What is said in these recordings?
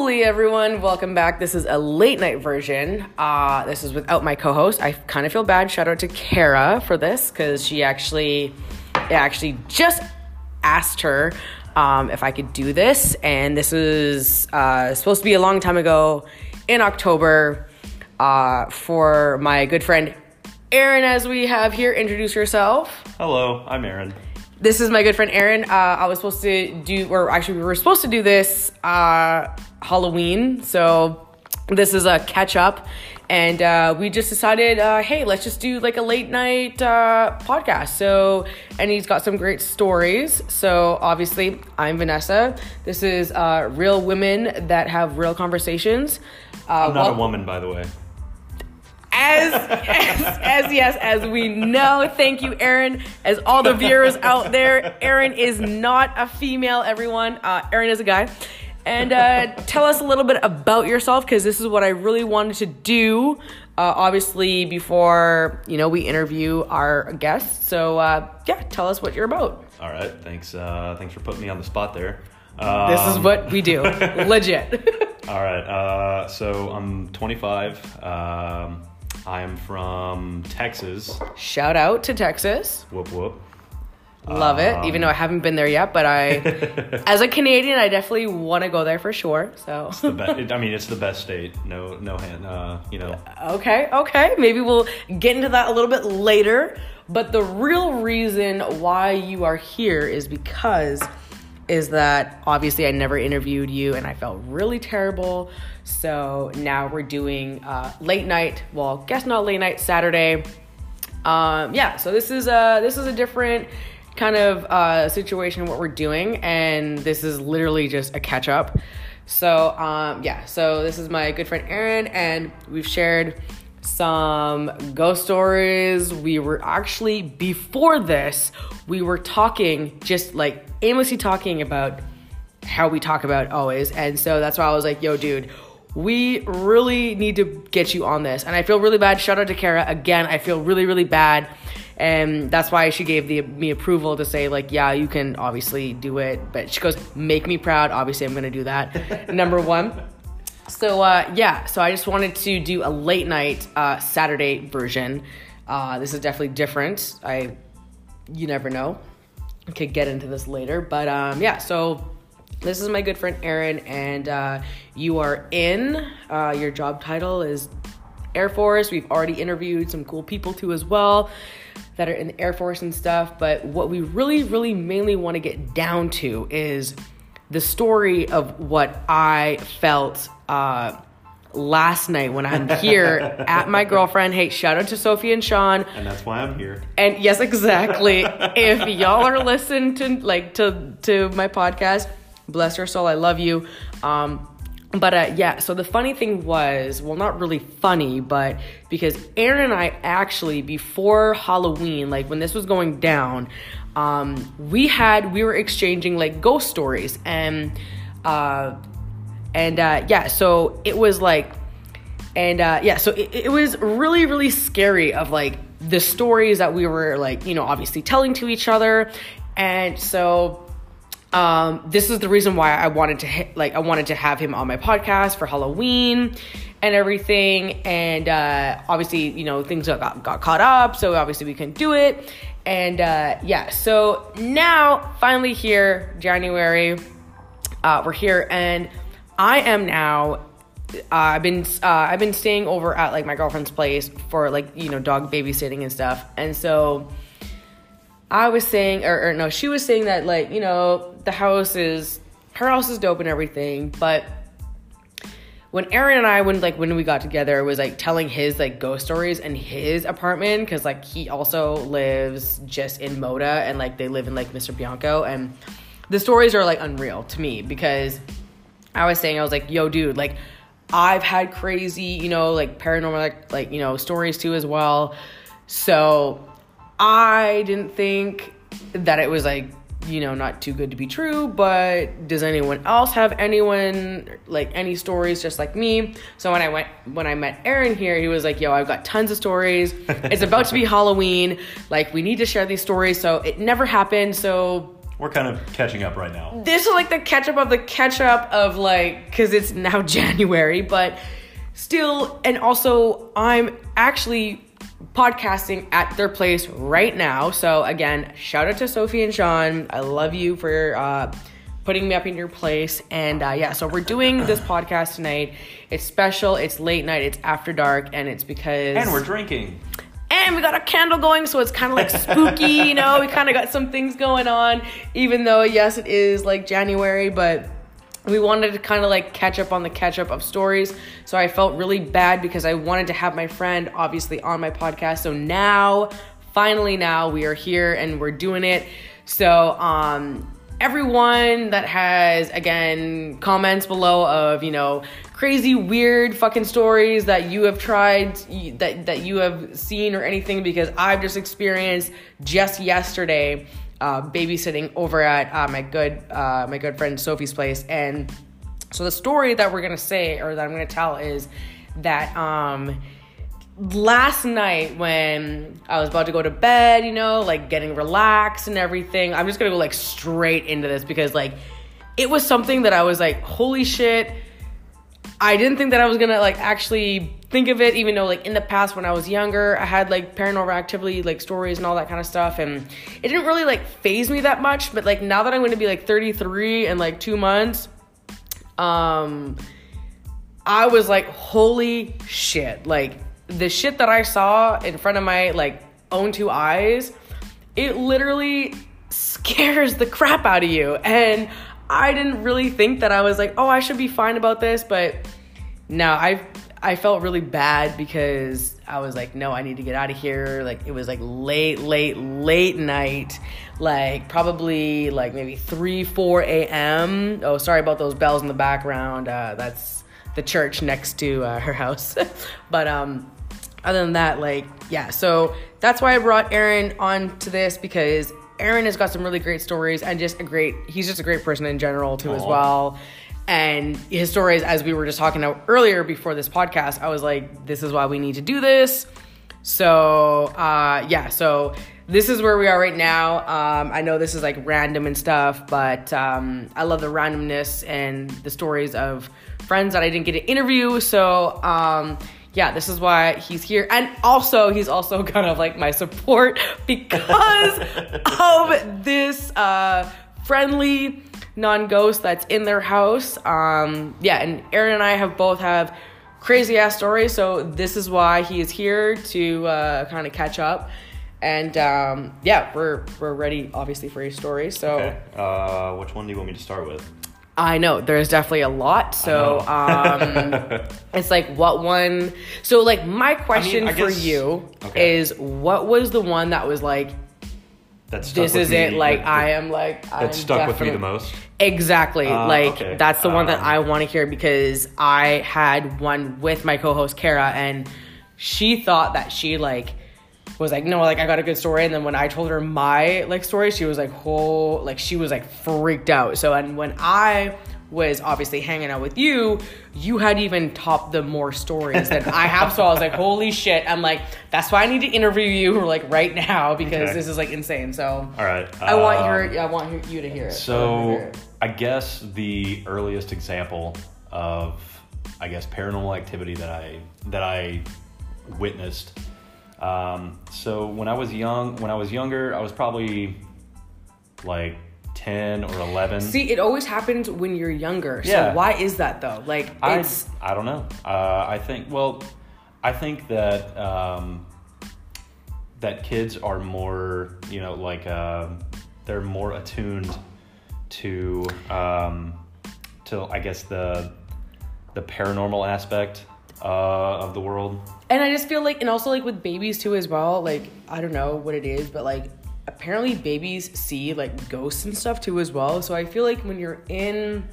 Holy everyone, welcome back. This is a late night version. Uh, this is without my co-host. I kind of feel bad. Shout out to Kara for this because she actually, I actually just asked her um, if I could do this, and this is uh, supposed to be a long time ago in October uh, for my good friend Aaron. as we have here. Introduce yourself. Hello, I'm Aaron. This is my good friend Aaron. Uh, I was supposed to do, or actually, we were supposed to do this uh, Halloween. So this is a catch up, and uh, we just decided, uh, hey, let's just do like a late night uh, podcast. So, and he's got some great stories. So obviously, I'm Vanessa. This is uh, real women that have real conversations. Uh, I'm not well- a woman, by the way. as, as as yes as we know thank you aaron as all the viewers out there aaron is not a female everyone uh, aaron is a guy and uh, tell us a little bit about yourself because this is what i really wanted to do uh, obviously before you know we interview our guests so uh, yeah tell us what you're about All right, thanks. Uh, thanks for putting me on the spot there. this is Um, what we do legit All right. Uh, so I'm 25. Um, I'm from Texas. shout out to texas Whoop whoop. Love it, even though I haven't been there yet. But I, as a Canadian, I definitely want to go there for sure. So, it's The be- I mean, it's the best state. No, no hand. Uh, you know. okay, okay, maybe we'll get into that a little bit later. But the real reason why you are here is because is that obviously I never interviewed you and I felt really terrible. So now we're doing uh, late night. Well, guess not late night Saturday. Um, yeah, so this is a this is a different kind of uh, situation what we're doing, and this is literally just a catch up. So um, yeah, so this is my good friend Aaron, and we've shared some ghost stories. We were actually before this, we were talking just like aimlessly talking about how we talk about always. And so that's why I was like, yo, dude, we really need to get you on this. And I feel really bad. Shout out to Kara. Again, I feel really, really bad. And that's why she gave the, me approval to say, like, yeah, you can obviously do it. But she goes, make me proud. Obviously, I'm to do that. Number one. So, uh, yeah, so I just wanted to do a late night uh, Saturday version. Uh, this is definitely different. I, you never know. I could get into this later. But um, yeah, so this is my good friend Aaron, and uh, you are in. Uh, your job title is Air Force. We've already interviewed some cool people too as well that are in the Air Force and stuff. But what we really, really mainly want to get down to is the story of what I felt uh, last night when I'm here at my girlfriend. Hey, shout out to Sophie and Sean. And that's why I'm here. And yes, exactly. if y'all are listening to like to to my podcast, bless your soul, I love you. Um, but uh, yeah, so the funny thing was, well, not really funny, but because Aaron and I actually before Halloween, like when this was going down, um, we had we were exchanging like ghost stories. And uh, and uh, yeah, so it was like and uh, yeah so it, it was really really scary of like the stories that we were like you know obviously telling to each other. And so um, this is the reason why i wanted to hit, like i wanted to have him on my podcast for halloween and everything. And uh, obviously you know things got, got caught up so obviously we couldn't do it. And uh, yeah so now finally here january uh, we're here. And i am now uh, I've been uh, I've been staying over at like my girlfriend's place for like you know dog babysitting and stuff, and so I was saying, or, or no, she was saying that like you know the house is her house is dope and everything, but when Aaron and I when like when we got together was like telling his like ghost stories in his apartment because like he also lives just in Moda and like they live in like Misterbianco and the stories are like unreal to me because I was saying I was like yo dude like I've had crazy you know like paranormal like like you know stories too as well so I didn't think that it was like you know not too good to be true but does anyone else have anyone like any stories just like me? So when i went when i met aaron here he was like yo i've got tons of stories. It's about to be halloween. Like we need to share these stories. So it never happened. So We're kind of catching up right now. this is like the catch up of the catch up of like because it's now January, but still, and also I'm actually podcasting at their place right now. So again, shout out to Sophie and Sean. I love you for uh, putting me up in your place. And uh, yeah, so we're doing this podcast tonight. It's special. It's late night. It's after dark, and it's because And we're drinking. and we got a candle going, so it's kind of like spooky, you know. We kind of got some things going on, even though yes, it is like January, but we wanted to kind of like catch up on the catch up of stories. So I felt really bad because I wanted to have my friend obviously on my podcast. So now, finally, now we are here and we're doing it. So um, everyone that has again comments below of you know crazy weird fucking stories that you have tried that that you have seen or anything because I've just experienced just yesterday uh, babysitting over at uh, my good uh, my good friend Sophie's place and so the story that we're gonna say or that I'm gonna tell is that um last night when I was about to go to bed, you know, like getting relaxed and everything, I'm just gonna go like straight into this because like it was something that I was like, holy shit. I didn't think that I was gonna like actually think of it, even though like in the past when I was younger, I had like paranormal activity like stories and all that kind of stuff, and it didn't really like phase me that much. But like now that I'm gonna be like 33 in like two months, um, I was like, holy shit! Like the shit that I saw in front of my like own two eyes, it literally scares the crap out of you. And I didn't really think that I was like, oh, I should be fine about this, but no, I I felt really bad because I was like, no, I need to get out of here. Like it was like late, late, late night, like probably like maybe three, four a.m. Oh, sorry about those bells in the background. Uh, that's the church next to uh, her house, but um other than that, like, yeah, so that's why I brought Aaron on to this because Aaron has got some really great stories and just a great, he's just a great person in general too, as well. And his stories, as we were just talking about earlier before this podcast, I was like, this is why we need to do this. So, uh, yeah, so this is where we are right now. Um, I know this is like random and stuff, but um, I love the randomness and the stories of friends that I didn't get to interview. So, um, yeah, this is why he's here. And also, he's also kind of like my support because of this uh, friendly non ghost that's in their house. Um, yeah, and Aaron and I have both have crazy ass stories. So, this is why he is here to uh, kind of catch up. And um, yeah, we're, we're ready, obviously, for his story. So, Okay. Uh, which one do you want me to start with? I know there's definitely a lot. So um, it's like what one. So like my question I for guess- you okay. is what was the one that was like That stuck this is me, it? Like that- I am like I'm That stuck with me the most. Exactly. Uh, like okay. that's the one that Um, I want to hear because I had one with my co-host Kara and she thought that she like was like no like I got a good story and then when I told her my like story she was like whole like she was like freaked out. So and when I was obviously hanging out with you, you had even topped the more stories than I have. So I was like, holy shit. I'm like, that's why I need to interview you like right now because Okay. this is like insane. So All right. I want um, your I want you to hear it. I want you to hear So it. I guess the earliest example of I guess paranormal activity that I that I witnessed. Um, so when I was young, when I was younger, I was probably like ten or eleven. See, it always happens when you're younger. So Yeah. why is that though? Like I, I don't know. Uh, I think well, I think that um, that kids are more you know like uh, they're more attuned to um, to I guess the the paranormal aspect uh, of the world. And I just feel like and also like with babies too as well, like I don't know what it is, but like apparently babies see like ghosts and stuff too as well. So I feel like when you're in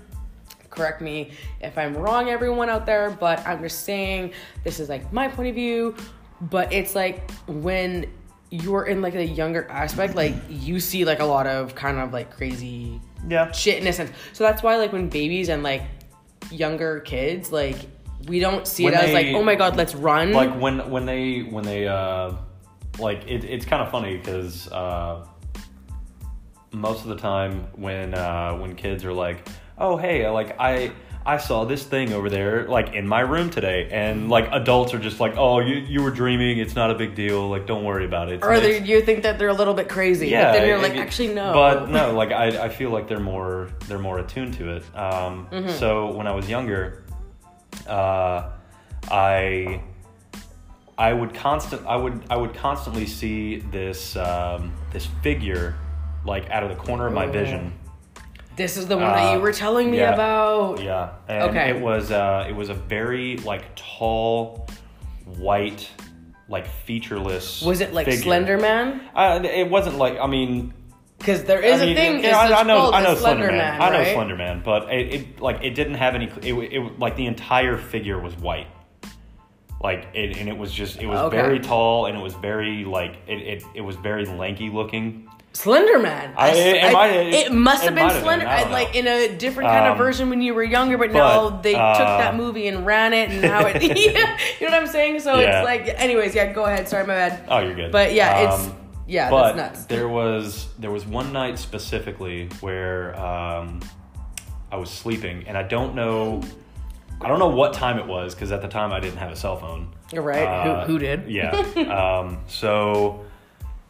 correct me if I'm wrong everyone out there, but I'm just saying this is like my point of view, but it's like when you're in like a younger aspect, like you see like a lot of kind of like crazy Yeah. shit in a sense. So that's why like when babies and like younger kids like we don't see When it as like oh my god let's run. like when when they when they uh like it, it's kind of funny because uh most of the time when uh, when kids are like, "Oh, hey, like I I saw this thing over there like in my room today," and like adults are just like, "Oh, you you were dreaming. It's not a big deal. Like, don't worry about it." It's- Or they, you think that they're a little bit crazy. yeah, But then you're like, mean, actually, no. But no, like I, I feel like they're more they're more attuned to it. Um, Mm-hmm. So when I was younger, uh, I I would constant I would I would constantly see this um, this figure like out of the corner of my vision. This is the one that you Uh, were telling me yeah. about. Yeah, and Okay. it was uh, it was a very like tall, white, like featureless. Was it like figure. Slender Man? Uh, it wasn't like I mean Because there is I mean, a thing. I, I know, I know Slender Man. I know right? Slender Man, but it, it like it didn't have any. It, it like the entire figure was white, like it, and it was just it was Okay. very tall and it was very like it, it, it was very lanky looking. Slender Man. I- it- it might- it must it have been been, Slender. I I- like know. in a different kind of Um, version when you were younger, but, now but, they took uh, that movie and ran it, and now it. yeah, you know what I'm saying? So Yeah. it's like, anyways, yeah. Go ahead. Sorry, my bad. Oh, you're good. But yeah, it's Um, yeah, but that's nuts. there was there was one night specifically where um, I was sleeping, and I don't know. I don't know what time it was because at the time I didn't have a cell phone. You're right. Uh, who, who did? Yeah. um, so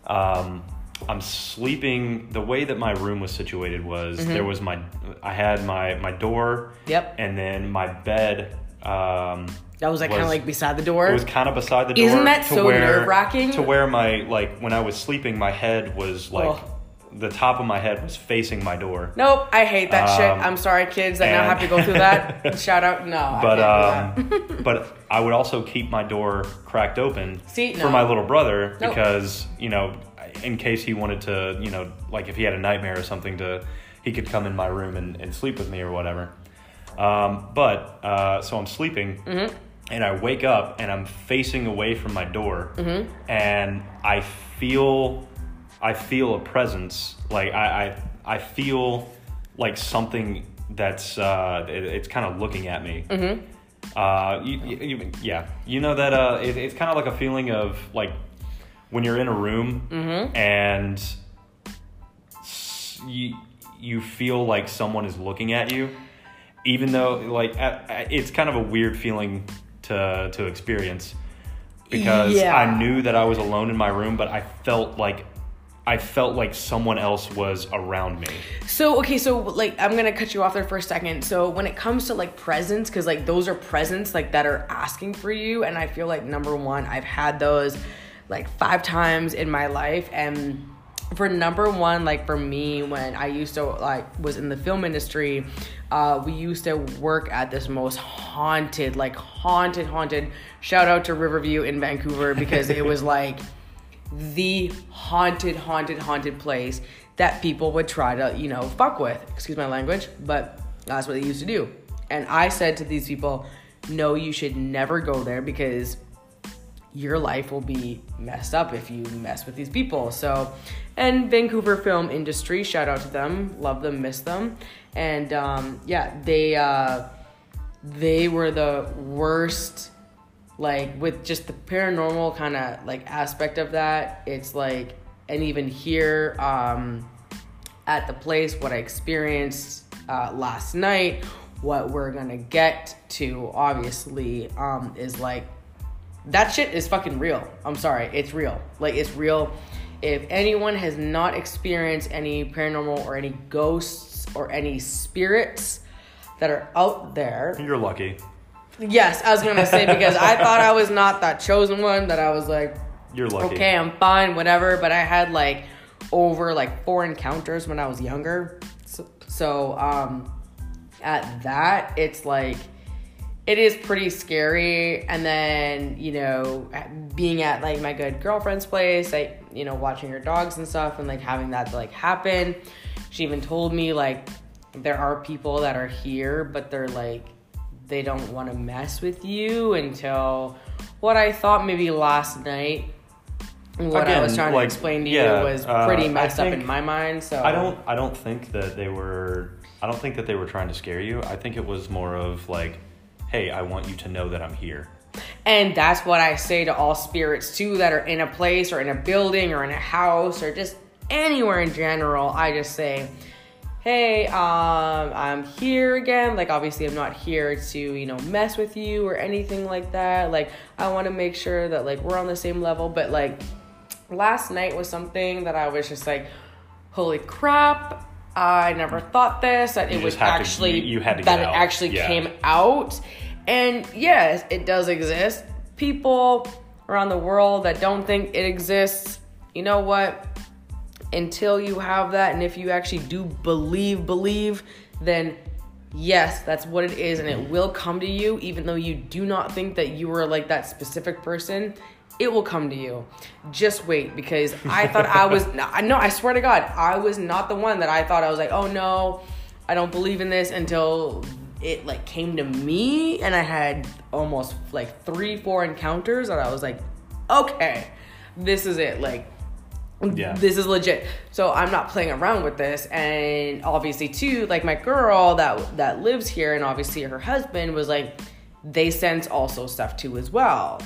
um, I'm sleeping. The way that my room was situated was Mm-hmm. there was my I had my my door. Yep. And then my bed. Um, That was like kind of like beside the door. it was kind of beside the door. Isn't that so nerve-wracking? To where my like when I was sleeping, my head was like Ugh. the top of my head was facing my door. Nope, I hate that shit. Um, I'm sorry, kids that now have to go through that. Shout out, no. But I can't do that. um, but I would also keep my door cracked open See, for no. my little brother Nope. because you know in case he wanted to you know like if he had a nightmare or something to he could come in my room and, and sleep with me or whatever. Um, but uh, so I'm sleeping Mm-hmm. And I wake up and I'm facing away from my door Mm-hmm. and I feel I feel a presence like I I, I feel like something that's uh, it, it's kind of looking at me. Mm-hmm. Uh, you, you, you- yeah, you know that uh, it, it's kind of like a feeling of like when you're in a room Mm-hmm. and you you feel like someone is looking at you, even though like it's kind of a weird feeling to to experience because Yeah. I knew that I was alone in my room, but I felt like I felt like someone else was around me. So okay, so like I'm gonna cut you off there for a second. So when it comes to like presents, because like those are presents like that are asking for you, and I feel like number one, I've had those like five times in my life, and for number one, like for me, when I used to like was in the film industry, uh, we used to work at this most haunted, like haunted, haunted. Shout out to Riverview in Vancouver because it was like the haunted, haunted, haunted place that people would try to, you know, fuck with. Excuse my language, but that's what they used to do. And I said to these people, no, you should never go there because your life will be messed up if you mess with these people. So, and Vancouver film industry, shout out to them, love them, miss them, and um, yeah, they uh, they were the worst. Like with just the paranormal kind of like aspect of that, it's like, and even here um, at the place, what I experienced uh, last night, what we're gonna get to, obviously, um, is like that shit is fucking real. I'm sorry, it's real. Like it's real. If anyone has not experienced any paranormal or any ghosts or any spirits that are out there, You're lucky. yes, I was gonna say because I thought I was not that chosen one. That I was like, You're lucky. okay, I'm fine, whatever. But I had like over like four encounters when I was younger. So, so um, at that, it's like it is pretty scary. And then you know, being at like my good girlfriend's place, like you know, watching her dogs and stuff, and like having that like happen. She even told me like there are people that are here, but they're like they don't want to mess with you until what I thought maybe last night. What I was trying like, to explain to yeah, you was uh, pretty I messed up in my mind. So I don't I don't think that they were I don't think that they were trying to scare you. I think it was more of like, hey, I want you to know that I'm here. And that's what I say to all spirits too that are in a place or in a building or in a house or just anywhere in general, I just say, hey, um, I'm here again. Like, obviously, I'm not here to, you know, mess with you or anything like that. Like, I want to make sure that, like, we're on the same level. But, like, last night was something that I was just like, holy crap. I never thought this that You it was had to- actually you- had to that it out. actually Yeah. came out. And yes, it does exist. People around the world that don't think it exists, you know what? Until you have that, and if you actually do believe, believe, then yes, that's what it is, and it will come to you, even though you do not think that you were like that specific person. It will come to you. Just wait, because I thought I was. I know. I swear to God, I was not the one that I thought I was like, oh no, I don't believe in this until it like came to me, and I had almost like three, four encounters and I was like, okay, this is it. Like Yeah. this is legit. So I'm not playing around with this. And obviously too, like my girl that that lives here and obviously her husband was like they sense also stuff too as well.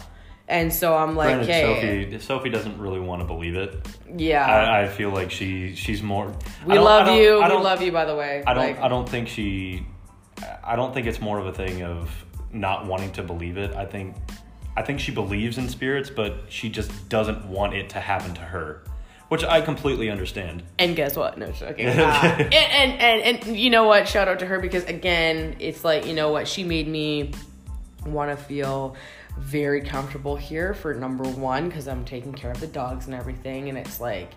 And so I'm like, Granted, hey, Sophie, Sophie doesn't really want to believe it. yeah. I, I feel like she she's more. We love you. I We love you by the way. I don't. Like, I don't think she. I don't think it's more of a thing of not wanting to believe it. I think. I think she believes in spirits, but she just doesn't want it to happen to her, which I completely understand. And guess what? No, okay. Uh, and, and and and you know what? Shout out to her because again, it's like you know what she made me want to feel very comfortable here for number one because I'm taking care of the dogs and everything, and it's like.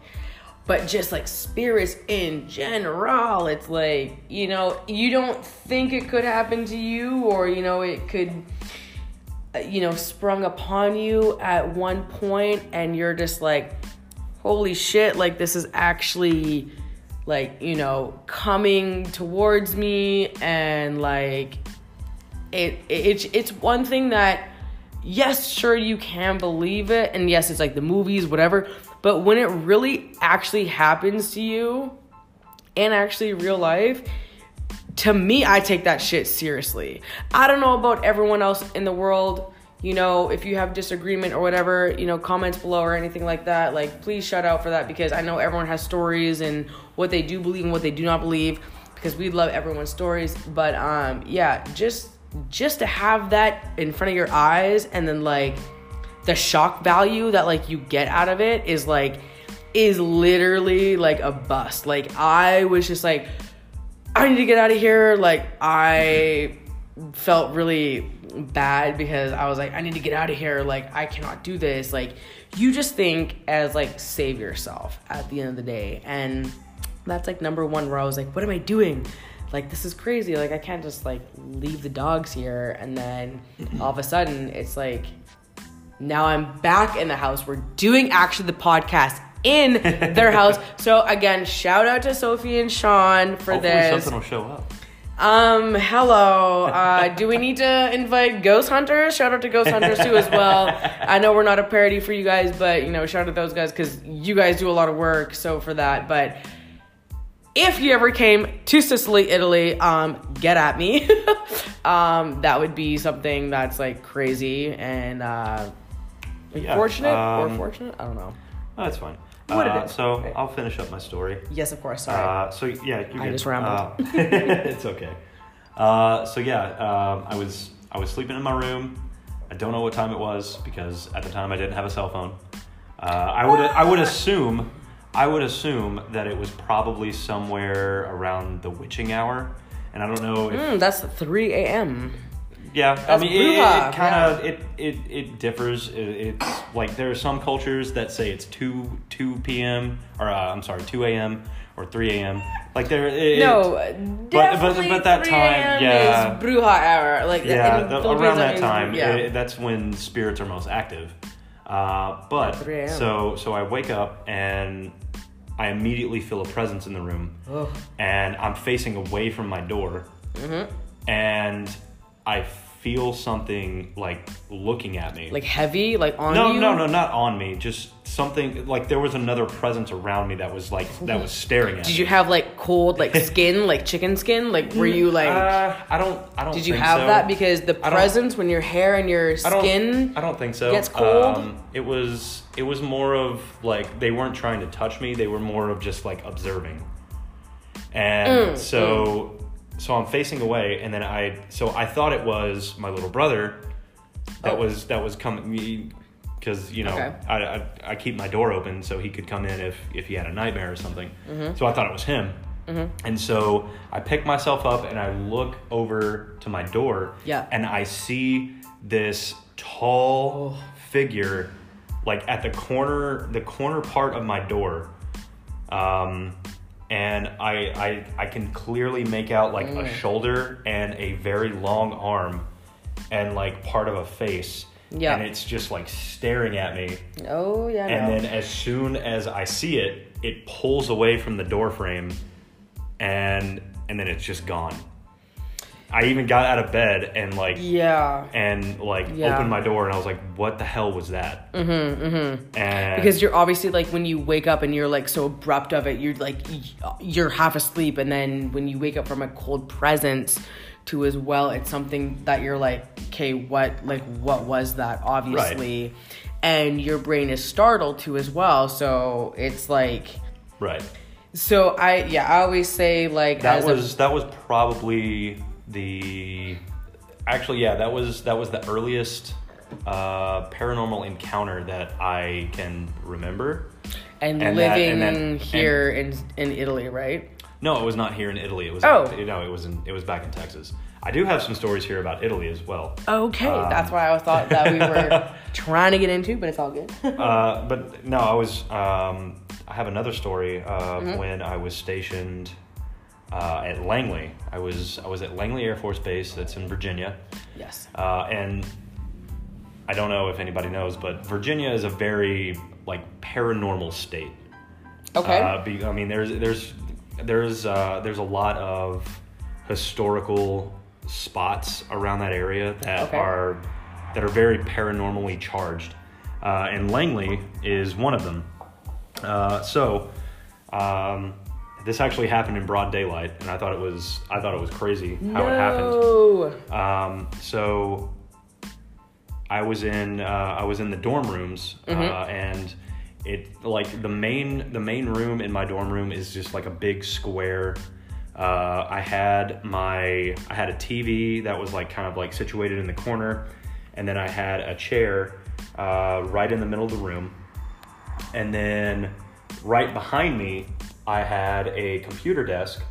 But just like spirits in general, it's like, you know, you don't think it could happen to you, or, you know, it could, uh, you know, sprung upon you at one point, and you're just like, holy shit, like this is actually like, you know, coming towards me and like it, it it's it's one thing that yes, sure you can believe it and yes, it's like the movies whatever, but when it really actually happens to you and actually real life, to me, I take that shit seriously. I don't know about everyone else in the world. You know, if you have disagreement or whatever, you know, comments below or anything like that, like please shout out for that because I know everyone has stories and what they do believe and what they do not believe because we love everyone's stories. But um yeah, just just to have that in front of your eyes and then like the shock value that like you get out of it is like is literally like a bust. Like I was just like I need to get out of here. Like I felt really bad because I was like, I need to get out of here. Like I cannot do this. Like you just think as like save yourself at the end of the day. And that's like number one where I was like, what am I doing? Like this is crazy. Like I can't just like leave the dogs here and then all of a sudden it's like now I'm back in the house. We're doing actually the podcast in their house. So again, shout out to Sophie and Sean for Hopefully this. something will show up. Um, hello. Uh, do we need to invite ghost hunters? Shout out to ghost hunters too as well. I know we're not a parody for you guys, but you know, shout out to those guys because you guys do a lot of work. So for that, but if you ever came to Sicily, Italy, um, get at me. um, that would be something that's like crazy and uh, Yeah, unfortunate or um, fortunate. I don't know. Oh, that's fine. What Uh, is, So right. I'll finish up my story. Yes, of course. Sorry. Uh, so yeah, I good. just rambled. Uh, it's okay. Uh, so yeah, um, I was I was sleeping in my room. I don't know what time it was because at the time I didn't have a cell phone. Uh, I would I would assume I would assume that it was probably somewhere around the witching hour, and I don't know if Mm, that's 3 a.m. yeah, I mean, it, it kind of it, it it differs. It, it's like there are some cultures that say it's two two p.m. or uh, I'm sorry, two a.m. or three a.m. Like there, it, No, but- definitely but that 3 time, yeah. is bruja hour. Like yeah, the- around that time, Yeah. it- that's when spirits are most active. Uh, but 3 so so I wake up and I immediately feel a presence in the room, Ugh. and I'm facing away from my door, Mhm. and I feel something like looking at me. Like heavy, like on me. no, you. no, no, not on me. Just something like there was another presence around me that was like that was staring at me. Did me. you have like cold, like skin, like chicken skin? Like were you like? Uh, I don't. I don't. did you have so. that because the presence when your hair and your I don't, skin? I don't think so. gets cold? Um, it was. It was more of like they weren't trying to touch me. They were more of just like observing. And Mm, so, so I'm facing away, and then I. So I thought it was my little brother. That Oh. was that was coming because you know Okay. I, I I keep my door open so he could come in if if he had a nightmare or something. Mm-hmm. So I thought it was him. And so I pick myself up and I look over to my door. Yeah. And I see this tall Oh. figure, like at the corner, the corner part of my door. Um, and I, I, I can clearly make out like a mm. shoulder and a very long arm, and like part of a face. Yeah. And it's just like staring at me. oh yeah. And no. then as soon as I see it, it pulls away from the door frame and and then it's just gone. I even got out of bed and like yeah. and like Yeah. opened my door and I was like, what the hell was that? Mm-hmm, mm-hmm. And Because you're obviously like when you wake up and you're like so abrupt of it, you're like you're half asleep, and then when you wake up from a cold presence, to as well, it's something that you're like, okay, what like what was that? Obviously, and your brain is startled too as well. So it's like, right. so I yeah, I always say like That as a- was that was probably the actually yeah, that was that was the earliest uh paranormal encounter that I can remember. and, and that- living and then- here in in Italy, right? No, it was not here in Italy. It was Oh. you know, it was in it was back in Texas. I do have some stories here about Italy as well. Okay, Um, that's why I thought that we were trying to get into, but it's all good. Uh, but no, I was. Um, I have another story of Mm-hmm. when I was stationed uh, at Langley. I was I was at Langley Air Force Base. That's in Virginia, yes. uh, and I don't know if anybody knows, but Virginia is a very like paranormal state. Okay. Uh, be, I mean, there's there's there's uh, there's a lot of historical spots around that area that Okay. are that are very paranormally charged, uh, and Langley is one of them. Uh, so, um, this actually happened in broad daylight, and I thought it was I thought it was crazy how it happened. Um, so I was in uh, I was in the dorm rooms, uh, and it like the main the main room in my dorm room is just like a big square. Uh, I had my I had a TV that was like kind of like situated in the corner, and then I had a chair uh, right in the middle of the room, and then right behind me I had a computer desk,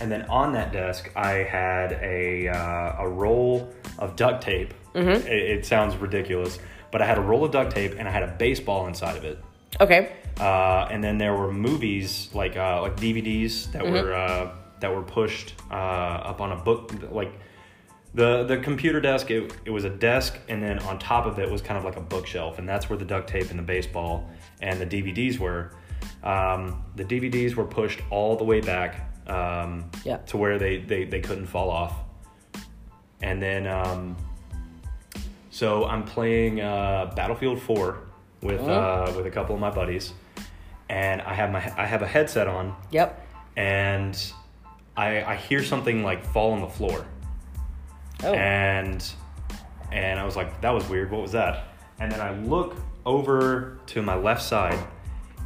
and then on that desk I had a uh, a roll of duct tape. It, it sounds ridiculous, but I had a roll of duct tape and I had a baseball inside of it. Okay. Uh, and then there were movies like uh, like DVDs that were uh, that were pushed uh, up on a book like the the computer desk. It, it was a desk, and then on top of it was kind of like a bookshelf, and that's where the duct tape and the baseball and the DVDs were. Um, the DVDs were pushed all the way back um, Yeah. to where they, they they couldn't fall off, and then um, so I'm playing uh, Battlefield 4 with uh, with a couple of my buddies, and I have my I have a headset on, Yep. and I I hear something like fall on the floor, Oh. and and I was like that was weird. What was that? And then I look over to my left side,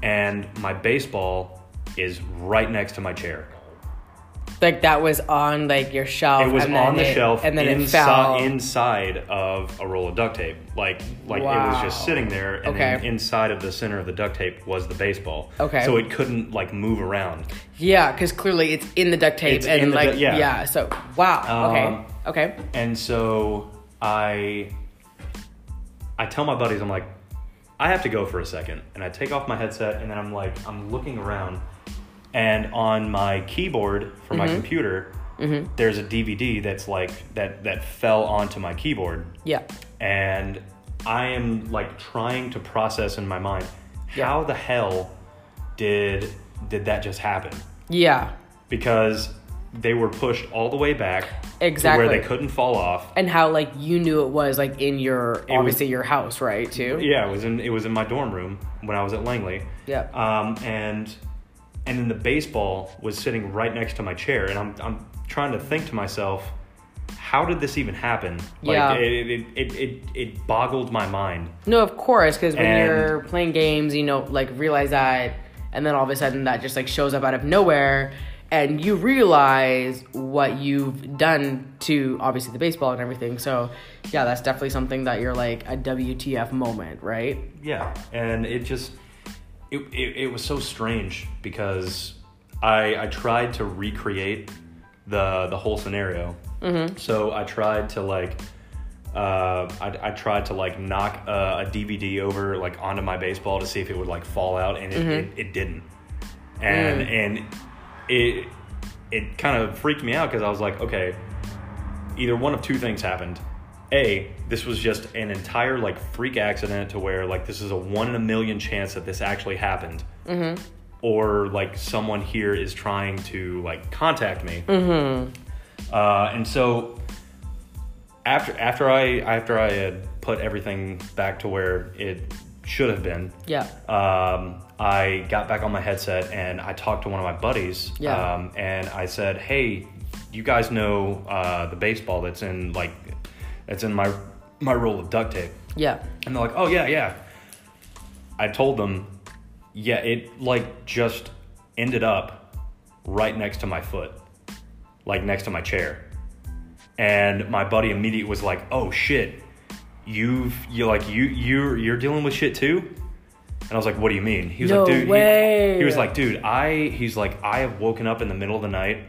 and my baseball is right next to my chair. like that was on like your shelf. It was and then on the it- shelf and then it inside, fell. inside of a roll of duct tape. Like like it was just sitting there and then inside of the center of the duct tape was the baseball. Okay. So it couldn't like move around. yeah, because clearly it's in the duct tape It's and in the like du- yeah. yeah. So wow. Okay. Um, okay. And so I I tell my buddies, I'm like, I have to go for a second. And I take off my headset and then I'm like, I'm looking around and on my keyboard for my mm-hmm. computer, mm-hmm. there's a DVD that's like that that fell onto my keyboard. Yeah. and I am like trying to process in my mind Yeah. how the hell did did that just happen? Yeah. Because they were pushed all the way back Exactly. to where they couldn't fall off. and how like you knew it was like in your was- obviously your house, right? Too. Yeah, it was in it was in my dorm room when I was at Langley. Yeah. Um, and and then the baseball was sitting right next to my chair, and I'm I'm trying to think to myself, how did this even happen? Like Yeah. it, it, it, it, it boggled my mind. No, of course, because when And- you're playing games, you know, like realize that, and then all of a sudden that just like shows up out of nowhere, and you realize what you've done to obviously the baseball and everything. So, yeah, that's definitely something that you're like a WTF moment, right? Yeah, and it just it, it, it was so strange because I I tried to recreate the the whole scenario. Mm-hmm. So I tried to like uh, I, I tried to like knock a, a DVD over like onto my baseball to see if it would like fall out, and it, it, it didn't. And and it it kind of freaked me out because I was like, okay, either one of two things happened. A, this was just an entire like freak accident to where like this is a one in a million chance that this actually happened, mm-hmm. or like someone here is trying to like contact me. Mm-hmm. Uh, and so after after I after I had put everything back to where it should have been, Yeah. um, I got back on my headset and I talked to one of my buddies. Yeah. Um, and I said, "Hey, you guys know uh, the baseball that's in like that's in my my roll of duct tape?" Yeah. And they're like, "Oh yeah, yeah." I told them, "Yeah, it like just ended up right next to my foot, like next to my chair." And my buddy immediately was like, "Oh shit, you've you like you you you're dealing with shit too?" And I was like, "What do you mean?" He was No like, "Dude," he- He, was like, "Dude, I." He's like, "I have woken up in the middle of the night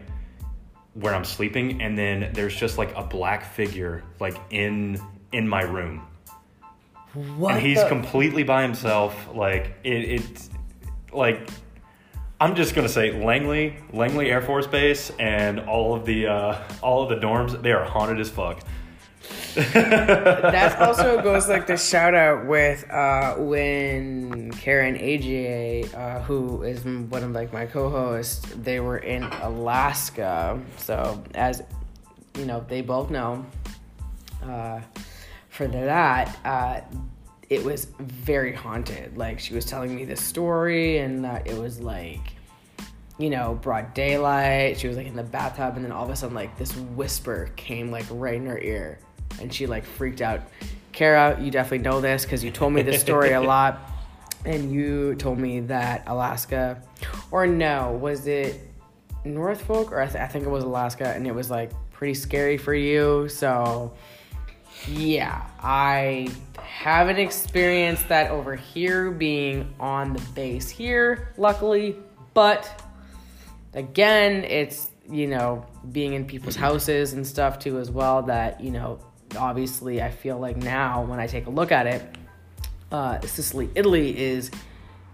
where I'm sleeping, and then there's just like a black figure like in in my room, What? and he's the- completely by himself. Like it, it's like." I'm just gonna say Langley, Langley Air Force Base, and all of the uh, all of the dorms. They are haunted as fuck. that also goes like the shout out with uh, when Karen AGA, uh, who is one of like my co-hosts, they were in Alaska. So as you know, they both know. Uh, for that, uh, it was very haunted. Like she was telling me this story, and that it was like you know, broad daylight. She was like in the bathtub, and then all of a sudden, like this whisper came like right in her ear, and she like freaked out. Kara, you definitely know this because you told me this story a lot, and you told me that Alaska, or no, was it Norfolk, or I, th- I think it was Alaska, and it was like pretty scary for you. So, yeah, I haven't experienced that over here, being on the base here, luckily, but again, it's you know being in people's houses and stuff too as well. That you know, obviously, I feel like now when I take a look at it, uh, Sicily, Italy is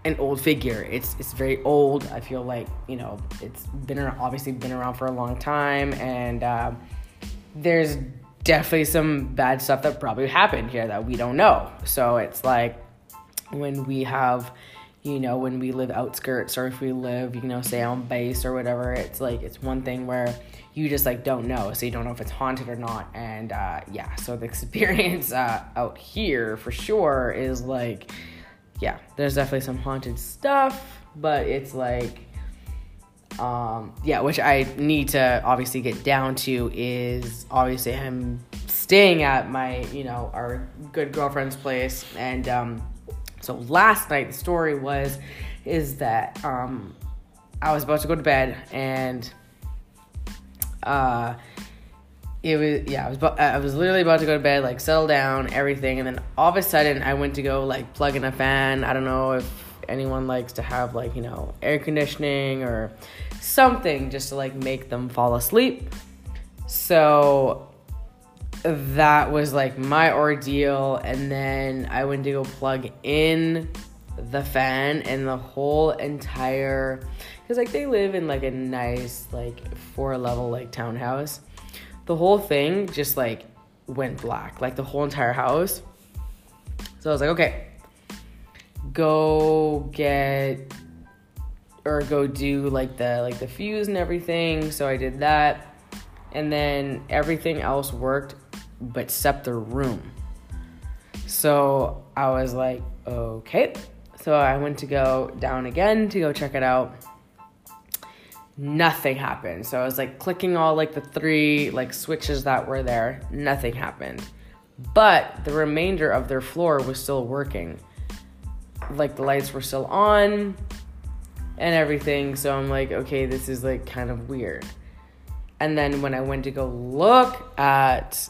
an old figure. It's it's very old. I feel like you know it's been obviously been around for a long time, and uh, there's definitely some bad stuff that probably happened here that we don't know. So it's like when we have you know when we live outskirts or if we live you know say on base or whatever it's like it's one thing where you just like don't know so you don't know if it's haunted or not and uh, yeah so the experience uh, out here for sure is like yeah there's definitely some haunted stuff but it's like um, yeah, which I need to obviously get down to is obviously I'm staying at my, you know, our good girlfriend's place. And um, so last night, the story was, is that um, I was about to go to bed and uh, it was yeah I was I was literally about to go to bed like settle down everything and then all of a sudden I went to go like plug in a fan. I don't know if anyone likes to have like you know air conditioning or something just to like make them fall asleep. So that was like my ordeal and then I went to go plug in the fan and the whole entire because like they live in like a nice like four level like townhouse the whole thing just like went black like the whole entire house so i was like okay go get or go do like the like the fuse and everything. So I did that, and then everything else worked, but the room. So I was like, okay. So I went to go down again to go check it out. Nothing happened. So I was like clicking all like the three like switches that were there. Nothing happened. But the remainder of their floor was still working. Like the lights were still on and everything. So I'm like, okay, this is like kind of weird. And then when I went to go look at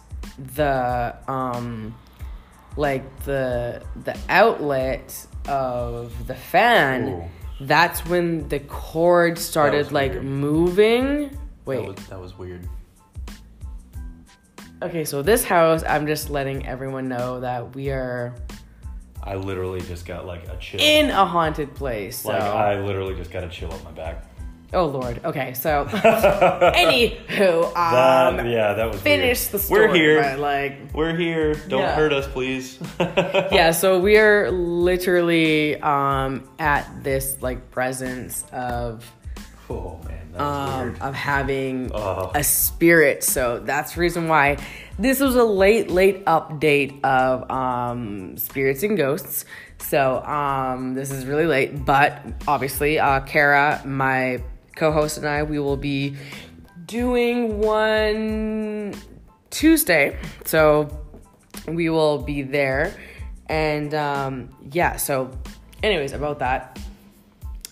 the um like the the outlet of the fan, Ooh. that's when the cord started like weird. moving. Wait. That was, that was weird. Okay, so this house, I'm just letting everyone know that we are I literally just got like a chill. in a haunted place. So. like I literally just got a chill up my back. Oh lord. Okay, so anywho, um, that, yeah, that was finish weird. the story. We're here. like, We're here. Don't Yeah. hurt us, please. yeah, so we are literally um at this like presence of Oh man, um of having Oh. a spirit. So that's the reason why this was a late, late update of um spirits and ghosts. So um this is really late, but obviously uh Kara, my co-host and I, we will be doing one Tuesday. So we will be there. And um yeah, so anyways, about that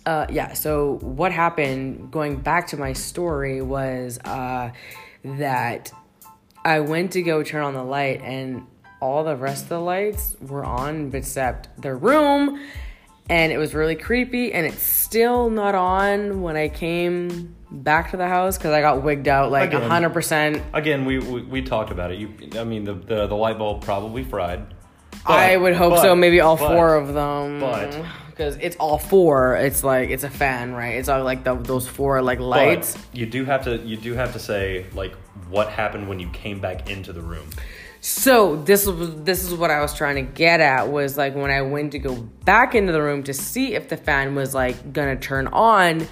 uh, yeah, so what happened going back to my story was uh, that I went to go turn on the light and all the rest of the lights were on except the room and it was really creepy and it's still not on when I came back to the house because I got wigged out like a Again. 100%. Again, we, we we talked about it. You, I mean, the the, the light bulb probably fried. But- I would hope but- so. Maybe all but- four of them. but- because it's all four. It's like it's a fan, right? It's all like the, those four like lights. you do have to you do have to say like what happened when you came back into the room. So this was this is what I was trying to get at was like when I went to go back into the room to see if the fan was like gonna turn on.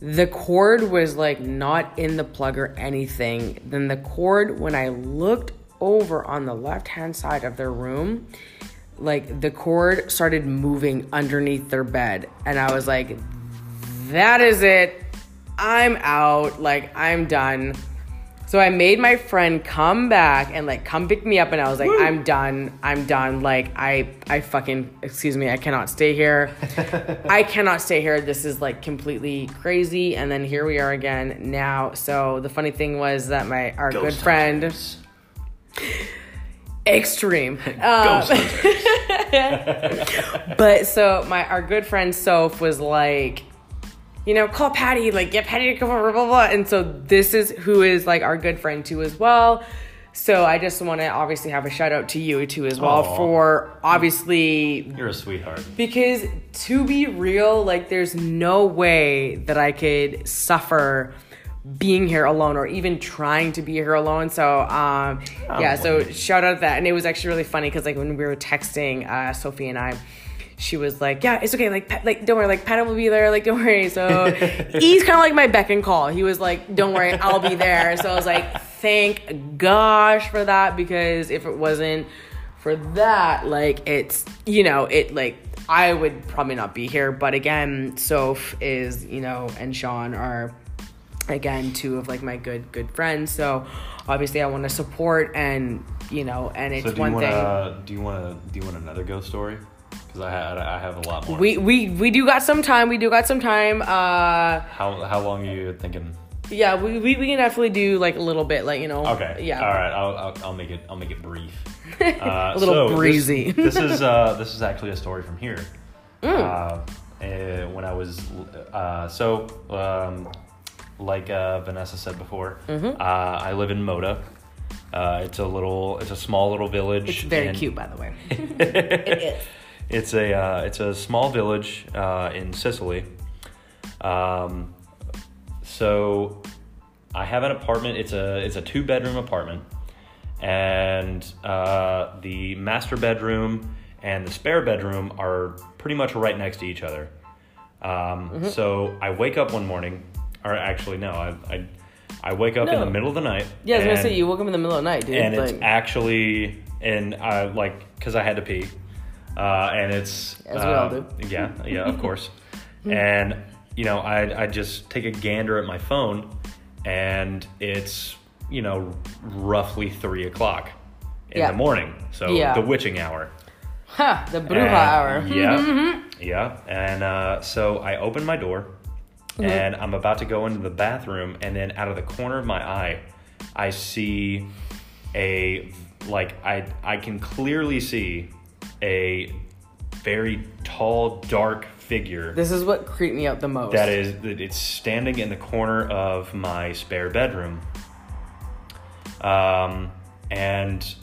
The cord was like not in the plug or anything. Then the cord, when I looked over on the left hand side of their room, like the cord started moving underneath their bed. And I was like, that is it. I'm out. Like, I'm done. So I made my friend come back and like come pick me up and I was like, I'm done. I'm done. Like I I fucking excuse me, I cannot stay here. I cannot stay here. This is like completely crazy. And then here we are again now. So the funny thing was that my our good friend hunters. extreme. Um, Ghost but so my our good friend Soph was like, you know, call Patty, like get Patty to come over, blah blah. blah. And so this is who is like our good friend too as well. So I just want to obviously have a shout out to you too as well Aw. for obviously You're a sweetheart. because to be real, like there's no way that I could suffer being here alone or even trying to be here alone. So um yeah, so shout out to that and it was actually really funny because like when we were texting uh Sophie and I she was like, "Yeah, it's okay. Like, like, don't worry. Like, Pat will be there. Like, don't worry." So he's kind of like my beck and call. He was like, "Don't worry, I'll be there." So I was like, "Thank gosh for that," because if it wasn't for that, like, it's you know, it like I would probably not be here. But again, Soph is you know, and Sean are again two of like my good good friends. So obviously, I want to support and you know, and it's So one want thing. do you want to do you want another ghost story? Because I had I have a lot more. We we we do got some time. We do got some time. Uh, how how long are you thinking? yeah, we, we, we can definitely do like a little bit, like you know. Okay. Yeah. All right. I'll, I'll, I'll make it. I'll make it brief. Uh, A little so breezy. This, is uh, this is actually a story from here. Mm. Uh, eh, when I was uh, so um, like uh, Vanessa said before, Mm-hmm. uh, I live in Moda. Uh, it's a little. It's a small little village. It's very in- cute, by the way. it is. It's a uh, it's a small village uh, in Sicily. Um, so I have an apartment. It's a it's a two bedroom apartment, and uh, the master bedroom and the spare bedroom are pretty much right next to each other. Um, Mm-hmm. So I wake up one morning, or actually no, I I, I wake up in the middle of the night. Yeah, I was gonna say you woke up in the middle of the night, dude. and it's actually and I like because I had to pee, uh, and it's As we all uh, do. Yeah, yeah, of course. and you know, I I just take a gander at my phone, and it's you know roughly three o'clock in Yeah. the morning, so Yeah. the witching hour. ha, the bruja hour. Yeah, yeah. And uh, so I open my door, Mm-hmm. and I'm about to go into the bathroom, and then out of the corner of my eye, I see a like I I can clearly see a very tall, dark figure This is what creeped me out the most. that is it's standing in the corner of my spare bedroom. Um and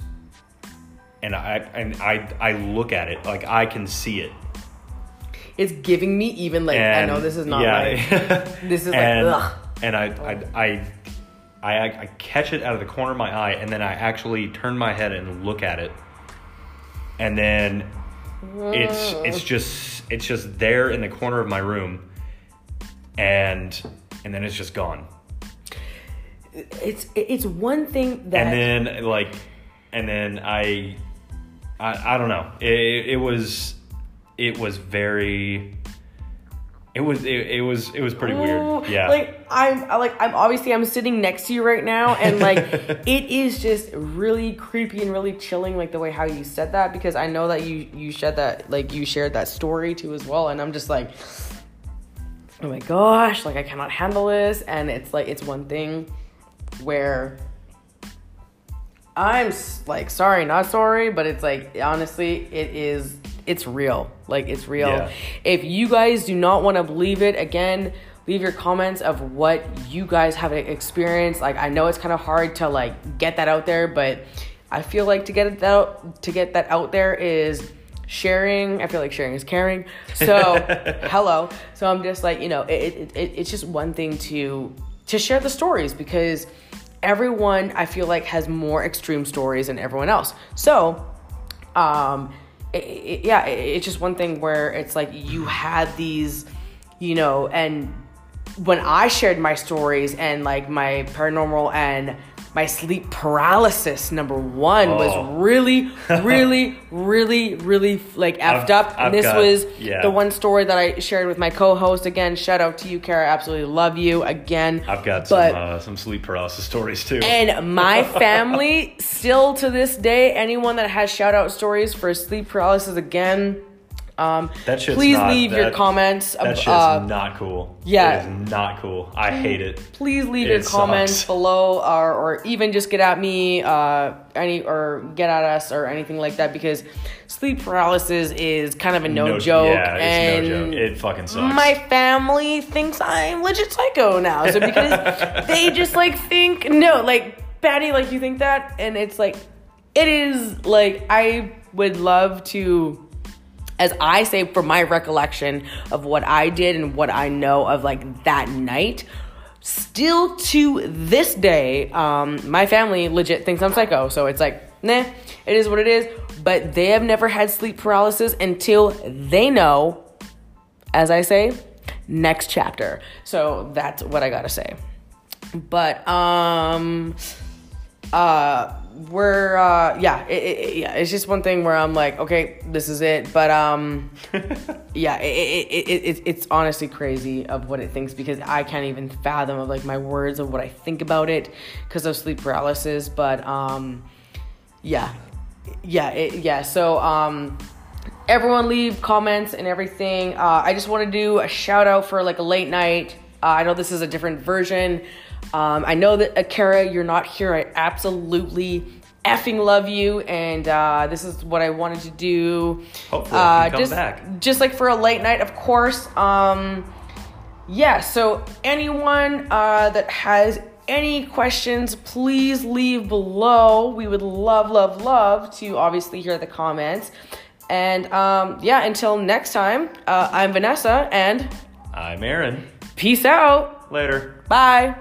and i and i i look at it like i can see it. It's giving me even like I know this is not yeah, like this is like and, ugh. and I, I i i i catch it out of the corner of my eye and then i actually turn my head and look at it and then it's it's just it's just there in the corner of my room and and then it's just gone. It's it's one thing that and then like and then i i, I don't know. It, it was it was very it was it, it was it was pretty weird. Yeah. Like I'm I- like I'm obviously I'm sitting next to you right now and like it is just really creepy and really chilling like the way how you said that because I know that you you shared that like you shared that story too as well and I'm just like oh my gosh like I cannot handle this and it's like it's one thing where I'm like sorry, not sorry, but it's like honestly, it is it's real. Like it's real. Yeah. If you guys do not want to believe it, again, leave your comments of what you guys have experienced. Like I know it's kind of hard to like get that out there, but I feel like to get it out to get that out there is sharing. I feel like sharing is caring. So hello. So I'm just like you know, it, it, it it's just one thing to to share the stories because everyone I feel like has more extreme stories than everyone else. So, um, it, it, yeah, it, it's just one thing where it's like you had these, you know, and when I shared my stories and like my paranormal and my sleep paralysis number one Oh. was really, really, really, really like effed I've- up. I've and this got- was yeah. the one story that I shared with my co-host. Again, shout out to you, Kara. Absolutely love you. Again, i've got but- some uh, some sleep paralysis stories too and my family, still to this day, anyone that has shout out stories for sleep paralysis again, um, That shit's please not- leave your comments. that shit's uh, not cool yeah. it is not cool i hate it please leave It your comments below, or, or even just get at me, uh, any or get at us or anything like that because sleep paralysis is kind of a no, joke, yeah it's and no joke it fucking sucks my family thinks I'm legit psycho now. So because they just like think no, like Patty, like you think that, and it's like it is like I would love to as I say from my recollection of what I did and what I know of like that night, still to this day, um, my family legit thinks I'm psycho. So it's like, nah, it is what it is. But they have never had sleep paralysis until they know, as I say, next chapter. So that's what I gotta say. But um uh we're uh yeah it, it, yeah it's just one thing where i'm like okay this is it. But um yeah it, it, it, it, it, it's honestly crazy of what it thinks because i can't even fathom of like my words of what i think about it because of sleep paralysis. But um yeah yeah it, yeah so um everyone leave comments and everything. Uh, i just want to do a shout out for like a late night. Uh, i know this is a different version um, i know that akara you're not here i absolutely effing love you and uh, this is what i wanted to do Hopefully uh, come just, back. just like for a late night of course um, yeah, so anyone uh, that has any questions, please leave below. We would love, love, love to obviously hear the comments. And um, yeah, until next time, uh, I'm Vanessa and i'm aaron peace out. later Bye.